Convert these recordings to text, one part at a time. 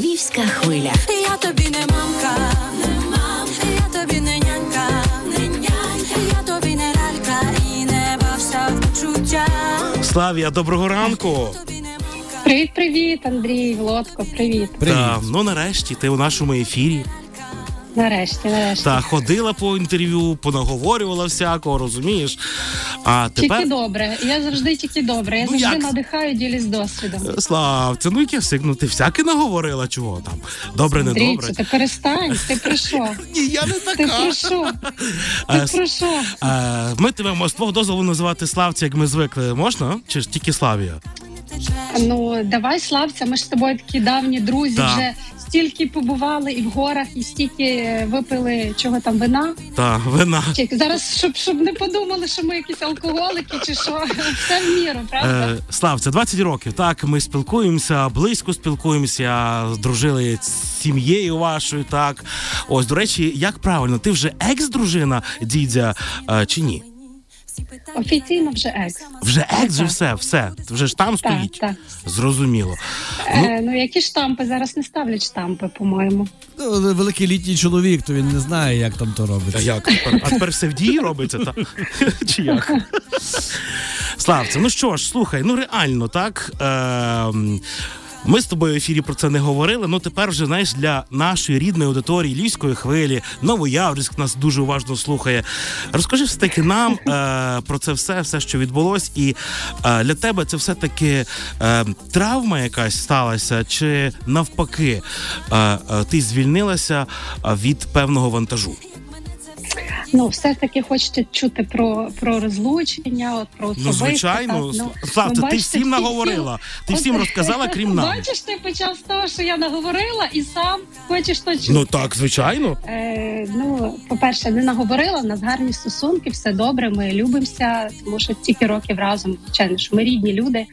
Львівська хвиля. Я тобі не мамка, не мам, я тобі не нянька, не нянька, я тобі не лялька і не бався в почуття. Славія, доброго ранку. Привіт, привіт, Андрій, Володко, привіт. Привіт. Та, ну нарешті ти у нашому ефірі. Нарешті, нарешті. Та ходила по інтерв'ю, понаговорювала всякого, розумієш? А Тільки добре. Я завжди тільки добре. Я Ну, завжди як? надихаю ділі з досвідом. Славця, ну яке ну ти всяке наговорила, чого там? Добре, не добре. ти перестань. Ти про що? Ні, я не Ти про що? Е, Ти про що? Е, Ми тебе з твого дозволу називати Славця, як ми звикли. Можна? Чи ж тільки Славія? Ну давай, Славця, ми ж з тобою такі давні друзі. Вже стільки побували і в горах, і стільки е, випили чого там вина. Та, вина. Чи зараз, щоб щоб не подумали, що ми якісь алкоголики, чи що все в міру, правда? Е, Славця, 20 років. Так, ми спілкуємося, близько спілкуємося, здружили з сім'єю вашою. Так, ось до речі, як правильно, ти вже екс-дружина дідя е, чи ні? Офіційно вже екс. Вже екс, вже все, все. Вже ж там Так, стоїть. так. Зрозуміло. Е, ну які штампи зараз не ставлять штампи, по-моєму. Ну, великий літній чоловік, то він не знає, як там то робиться. А як? А тепер все в дії робиться, та? Чи як? Славце, ну що ж, слухай, ну реально, так. Е, ми з тобою в ефірі про це не говорили. Ну тепер вже знаєш для нашої рідної аудиторії львівської хвилі, Новояврськ нас дуже уважно слухає. Розкажи все таки нам е, про це все, все, що відбулось, і е, для тебе це все таки е, травма якась сталася, чи навпаки, е, е, ти звільнилася від певного вантажу. Ну, все ж таки хочете чути про, про розлучення, от про Ну, звичайно, так, ну, ну, ти всім всі- наговорила. Ти От- всім розказала, крім нам. Бачиш, ти почав з того, що я наговорила, і сам хочеш то чути. Ну так, звичайно. Е, ну, по-перше, не наговорила, у нас гарні стосунки, все добре, ми любимося, тому що стільки років разом, звичайно, що ми рідні люди.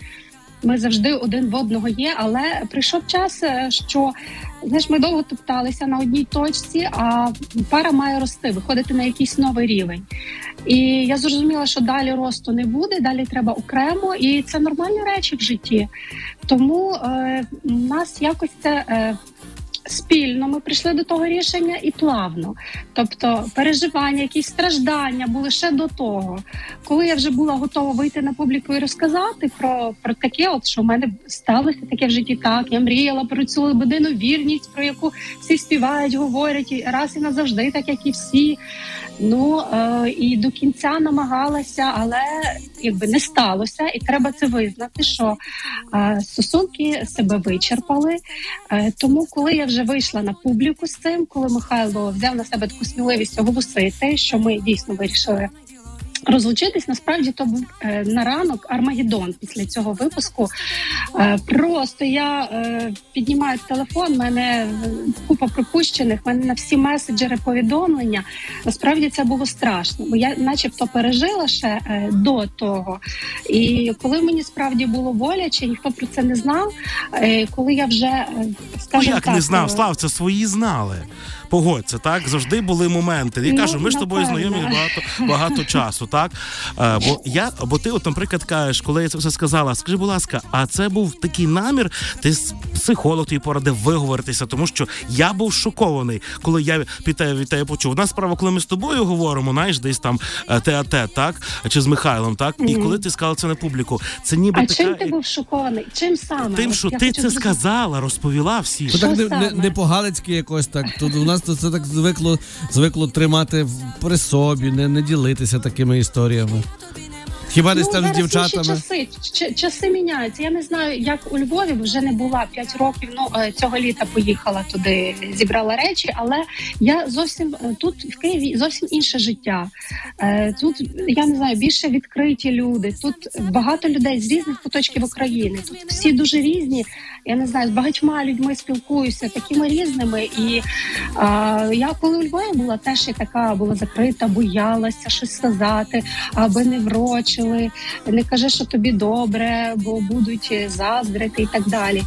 Ми завжди один в одного є, але прийшов час, е, що знаєш, ми довго топталися на одній точці, а пара має рости, виходити на якийсь новий рівень. І я зрозуміла, що далі росту не буде, далі треба окремо, і це нормальні речі в житті. Тому е, нас якось це. Е, Спільно ми прийшли до того рішення і плавно. Тобто переживання, якісь страждання були ще до того. Коли я вже була готова вийти на публіку і розказати про, про таке, от що в мене сталося таке в житті, так я мріяла про цю лебедину вірність, про яку всі співають, говорять і раз і назавжди, так як і всі. Ну е, і до кінця намагалася, але якби не сталося, і треба це визнати, що е, стосунки себе вичерпали. Е, тому, коли я вже вийшла на публіку з цим, коли Михайло взяв на себе таку сміливість оголосити, що ми дійсно вирішили. Розлучитись насправді то був е, на ранок Армагеддон після цього випуску. Е, просто я е, піднімаю телефон, мене купа пропущених, мене на всі меседжери повідомлення. Насправді це було страшно, бо я, начебто, пережила ще е, до того. І коли мені справді було боляче, ніхто про це не знав. Е, коли я вже е, Ну як так, не знав, е, Славця, свої знали. Погодься, так завжди були моменти. Я Ну, кажу, ми ж з тобою знайомі багато багато часу, так е, бо я, бо ти, от, наприклад, кажеш, коли я це все сказала, скажи, будь ласка, а це був такий намір, ти психолог тобі порадив виговоритися, тому що я був шокований, коли я від тебе, від тебе почув. Нас справа, коли ми з тобою говоримо, знаєш, десь там е, те так чи з Михайлом, так, і коли ти сказала це на публіку, це ніби А така чим ти був шокований? Чим саме? тим, що я ти це зрозуміти. сказала, розповіла всім. То Це так не, не, не по-галицьки якось так. Тут у нас то це так звикло, звикло тримати в- при собі, не, не ділитися такими історіями. Хіба десь там Ну, дівчатами? часи, Ч- часи міняються. Я не знаю, як у Львові вже не була 5 років. Ну е, цього літа поїхала туди, зібрала речі, але я зовсім е, тут в Києві зовсім інше життя. Е, Тут я не знаю, більше відкриті люди. Тут багато людей з різних куточків України. Тут всі дуже різні. Я не знаю, з багатьма людьми спілкуюся, такими різними. І а, я коли у Львові була, теж я така була закрита, боялася щось сказати, аби не врочили. Образили, не кажи, що тобі добре, бо будуть заздрити і так далі.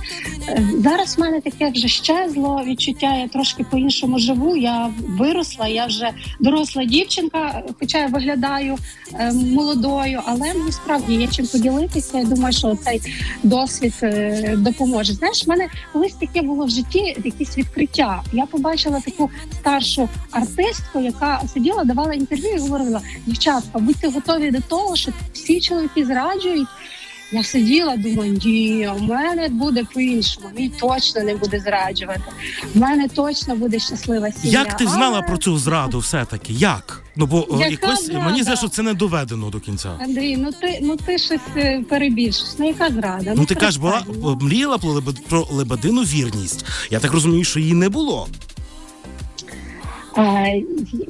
Е, Зараз в мене таке вже щезло відчуття. Я трошки по-іншому живу. Я виросла, я вже доросла дівчинка, хоча я виглядаю е, молодою, але мені справді є чим поділитися. Я думаю, що цей досвід е, допоможе. Знаєш, в мене колись таке було в житті якісь відкриття. Я побачила таку старшу артистку, яка сиділа, давала інтерв'ю і говорила: дівчатка, будьте готові до того, що всі чоловіки зраджують. Я сиділа, думаю, ні, у мене буде по-іншому. Мій точно не буде зраджувати. У мене точно буде щаслива сім'я. Як ти знала Але, про цю зраду все-таки? Як? Ну бо Яка якось зрада? мені здається, що це не доведено до кінця. Андрій? Ну ти ну ти щось е, перебільшиш. Ну яка зрада? Ну ти кажеш, була ну. мріяла про лебедину вірність. Я так розумію, що її не було.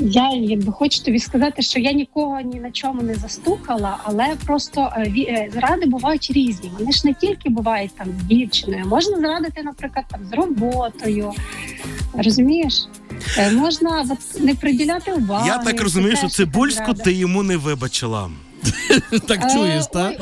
Я якби хочу тобі сказати, що я нікого ні на чому не застукала, але просто е, е, зради бувають різні. Вони ж не тільки бувають там з дівчиною, можна зрадити, наприклад, там з роботою. Розумієш? Е, Можна от, не приділяти увагу. Я так розумію, що цибульську ти йому не вибачила. Так чуєш, так?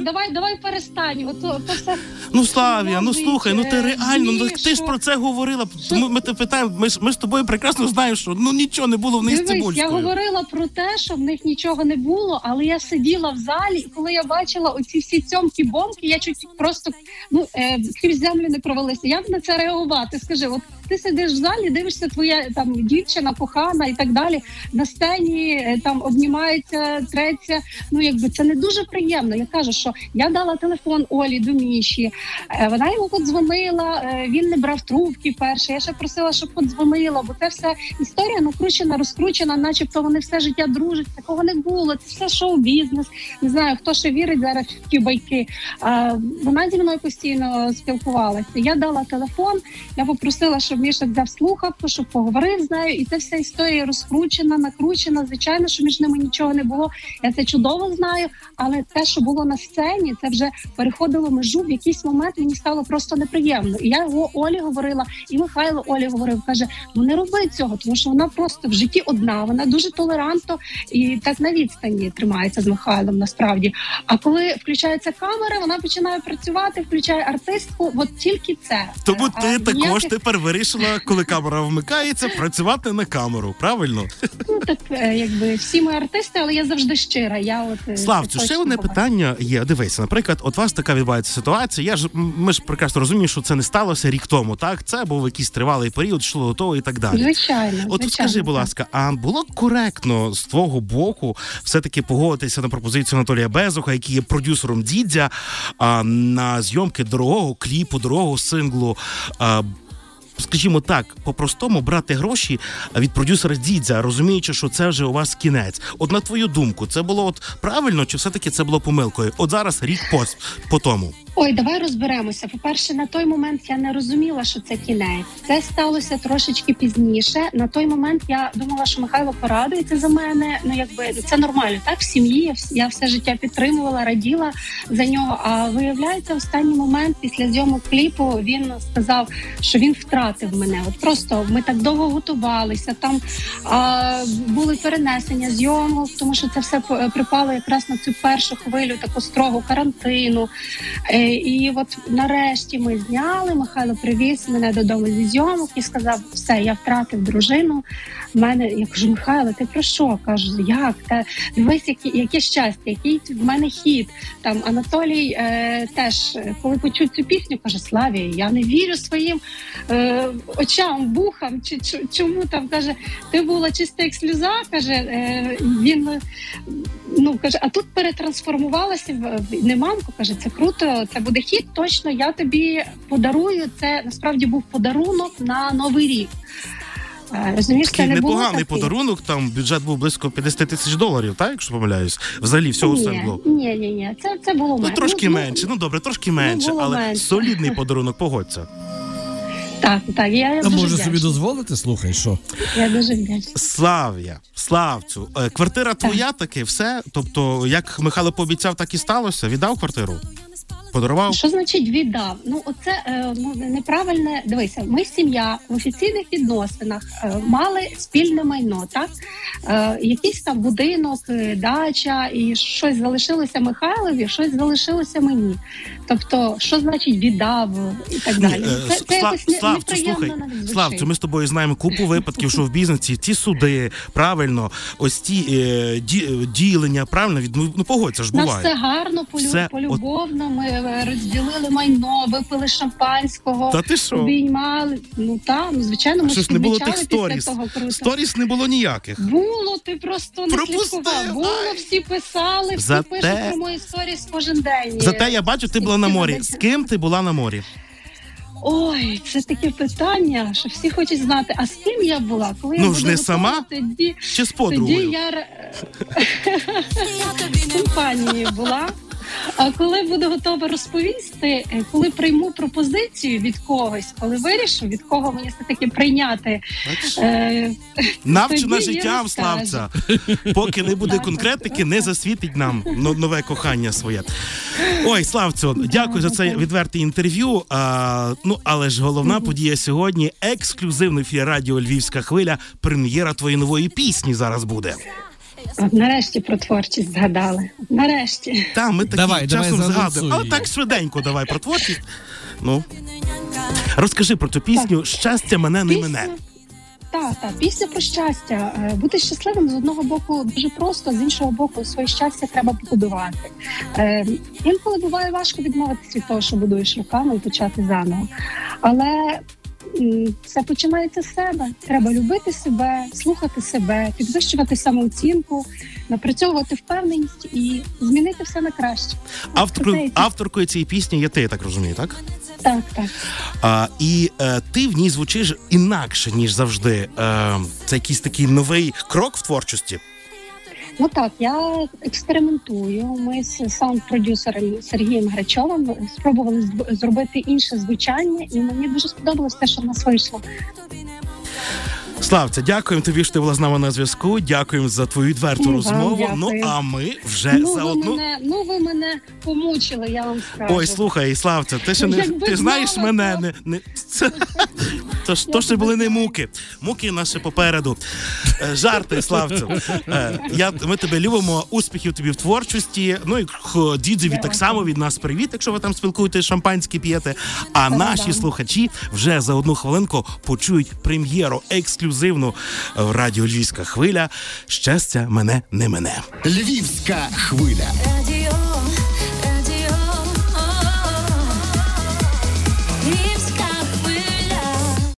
Давай, давай перестань. От, то все Ну Славія, ну слухай, ну ти е, реально, ну ти ж про це говорила. Ми тебе питаємо. Ми ж ми з тобою прекрасно знаємо, що ну нічого не було в них з Дивись, я говорила про те, що в них нічого не було, але я сиділа в залі, і коли я бачила оці всі цьомки бомки, я чуть просто ну е, крізь землю не провалися. Як на це реагувати? Скажи, от ти сидиш в залі, дивишся, твоя там дівчина, кохана і так далі. На сцені е, там обнімається, треться. Ну якби це не дуже приємно. Я кажу, що я дала телефон Олі до Міші. Е, Вона йому подзвонила. е, Він не брав трубки перше. Я ще просила, щоб подзвонила, бо це все історія накручена, розкручена, начебто вони все життя дружать. Такого не було. Це все шоу-бізнес. Не знаю, хто ще вірить зараз в ті байки. Вона зі мною постійно спілкувалася. Я дала телефон, я попросила, щоб Міша взяв слухавку, щоб поговорив з нею. І ця вся історія розкручена, накручена. Звичайно, що між ними нічого не було. Я це чудово знаю. Але те, що було на сцені, це вже переходило межу. В якийсь момент мені стало просто неприємно. І я його Олі говорила, і Михайло Олі говорив, каже: ну не роби цього, тому що вона просто в житті одна, вона дуже толерантно і так на відстані тримається з Михайлом. Насправді, а коли включається камера, вона починає працювати, включає артистку. От тільки це Тому А ти також ніяких- тепер вирішила, коли камера вмикається, працювати на камеру. Правильно? ну, так, е, якби всі ми артисти, але я завжди щира. Я от е, Славцю, ще одне питання є. Дивися, наприклад, от у вас така відбувається ситуація. Я ж ми ж прекрасно розуміємо, що це не сталося рік тому. Так, це був якийсь тривалий період, йшло до того і так далі. Звичайно, От звичайно, скажи, будь ласка, а було коректно з твого боку все-таки погодитися на пропозицію Анатолія Безуха, який є продюсером дідя, а, на зйомки дорогого кліпу, дорогого синглу. А, Скажімо так, по-простому брати гроші від продюсера дідзя, розуміючи, що це вже у вас кінець. От на твою думку, це було от правильно, чи все-таки це було помилкою? От зараз рік по, по тому. Ой, давай розберемося. По-перше, на той момент я не розуміла, що це кінець. Це сталося трошечки пізніше. На той момент я думала, що Михайло порадується за мене. Ну якби це нормально, так в сім'ї. Я все життя підтримувала, раділа за нього. А виявляється, останній момент після зйомок кліпу він сказав, що він втратив мене. От просто ми так довго готувалися. Там а, були перенесення зйомок, тому що це все п- припало якраз на цю першу хвилю таку строгу карантину. І от нарешті ми зняли. Михайло привіз мене додому зі зйомок і сказав: все, я втратив дружину. В мене я кажу, Михайло, ти про що? Кажу, як? Та дивись, які, яке щастя, який в мене хід. Там Анатолій е, теж, е, коли почув цю пісню, каже: Славі, я не вірю своїм е, очам, вухам. Чи, чому там каже, ти була чиста як сльоза? каже, е, він ну каже, а тут перетрансформувалася в в- не мамку. каже, це круто, це буде хіт. Точно я тобі подарую. Це насправді був подарунок на новий рік. Е, Розумієш, це Такий не було непоганий такий. подарунок. Там бюджет був близько 50 тисяч доларів, так, якщо помиляюсь, взагалі всього ні, синглу. ні, ні, ні, це, це було Ну менше. трошки менше, ну добре, трошки менше, було але менше. солідний подарунок, погодься. Так, так, я, я А дуже може собі дозволити? Слухай, що? Я дуже вдячна. Слав'я, Славцю, е, квартира твоя таки, все. Тобто, як Михайло пообіцяв, так і сталося. Віддав квартиру. Подарував? Що значить віддав? Ну, оце е, ну, неправильне. Дивися, ми сім'я в офіційних відносинах е, мали спільне майно, так? Е, якийсь там будинок, е, дача, і щось залишилося Михайлові, щось залишилося мені. Тобто, що значить віддав і так далі. Е, Це, це Слав- якось не, неприємно слухай, звучить. Славцю, ми з тобою знаємо купу випадків, що в бізнесі ці суди, правильно, ось ті е, ді, е, ділення, правильно, від ну, ну погодься ж У нас буває. все гарно, полю, Все, полюбовно. Ми е, розділили майно, випили шампанського, Та ти що? обіймали. Ну так, ну звичайно, ми Що ж не було тих сторіс? того круто. Сторіс не було ніяких. Було, ти просто не слідкував. Було, всі писали, всі Зате- пишуть про мої сторіс кожен день. Зате я бачу, ти була на морі. З ким ти була на морі? Ой, це таке питання, що всі хочуть знати. А з ким я була? Коли Ну я ж не сама? Тоді, Чи з подругою? я р- Я тобі компанією була. А коли буду готова розповісти, е, коли прийму пропозицію від когось, коли вирішу, від кого мені все таки прийняти, е, Навчена тоді я життям, розкажу. Славця. Поки не буде конкретики, не засвітить нам нове кохання своє. Ой, Славцю, дякую за це відверте інтерв'ю. А, ну, але ж головна подія сьогодні ексклюзивний ефір радіо Львівська хвиля. Прем'єра твоєї нової пісні зараз буде. Нарешті про творчість згадали. Нарешті. Та ми такі Давай, давай, часом заанонсуй згадуємо. Але так швиденько давай про творчість. Ну розкажи про цю пісню Щастя мене не мене. Так, так, пісня про щастя. Е, Бути щасливим з одного боку дуже просто, з іншого боку, своє щастя треба побудувати. Е, інколи буває важко відмовитися від того, що будуєш руками і почати заново. Але м, це починається з себе. Треба любити себе, слухати себе, підвищувати самооцінку, напрацьовувати впевненість і змінити все на краще. Авторкою, авторкою цієї пісні є ти, я так розумію, так? Так, так. А, і е, ти в ній звучиш інакше, ніж завжди. Е, це якийсь такий новий крок в творчості. Ну так, я експериментую. Ми з саунд-продюсером Сергієм Грачовим спробували зробити інше звучання, і мені дуже сподобалось те, що в нас вийшло. Славця, дякуємо тобі, що ти була з нами на зв'язку. Дякуємо за твою відверту І розмову. дякую. Ну а ми вже ну, за ви одну. мене, ну ви мене помучили, я вам скажу. Ой, слухай, Славця, ти ще не Якби ти знаєш знала, мене. Не, не це, то, ж, то ще були не муки. Муки наші попереду. Е, Жарти, Славцю. Е, Я, ми тебе любимо. Успіхів тобі в творчості. Ну і дідзеві так само від нас привіт, якщо ви там спілкуєтесь, шампанське п'єте. А наші слухачі вже за одну хвилинку почують прем'єру ексклюзивну в радіо Львівська хвиля. Щастя мене не мене. Львівська хвиля.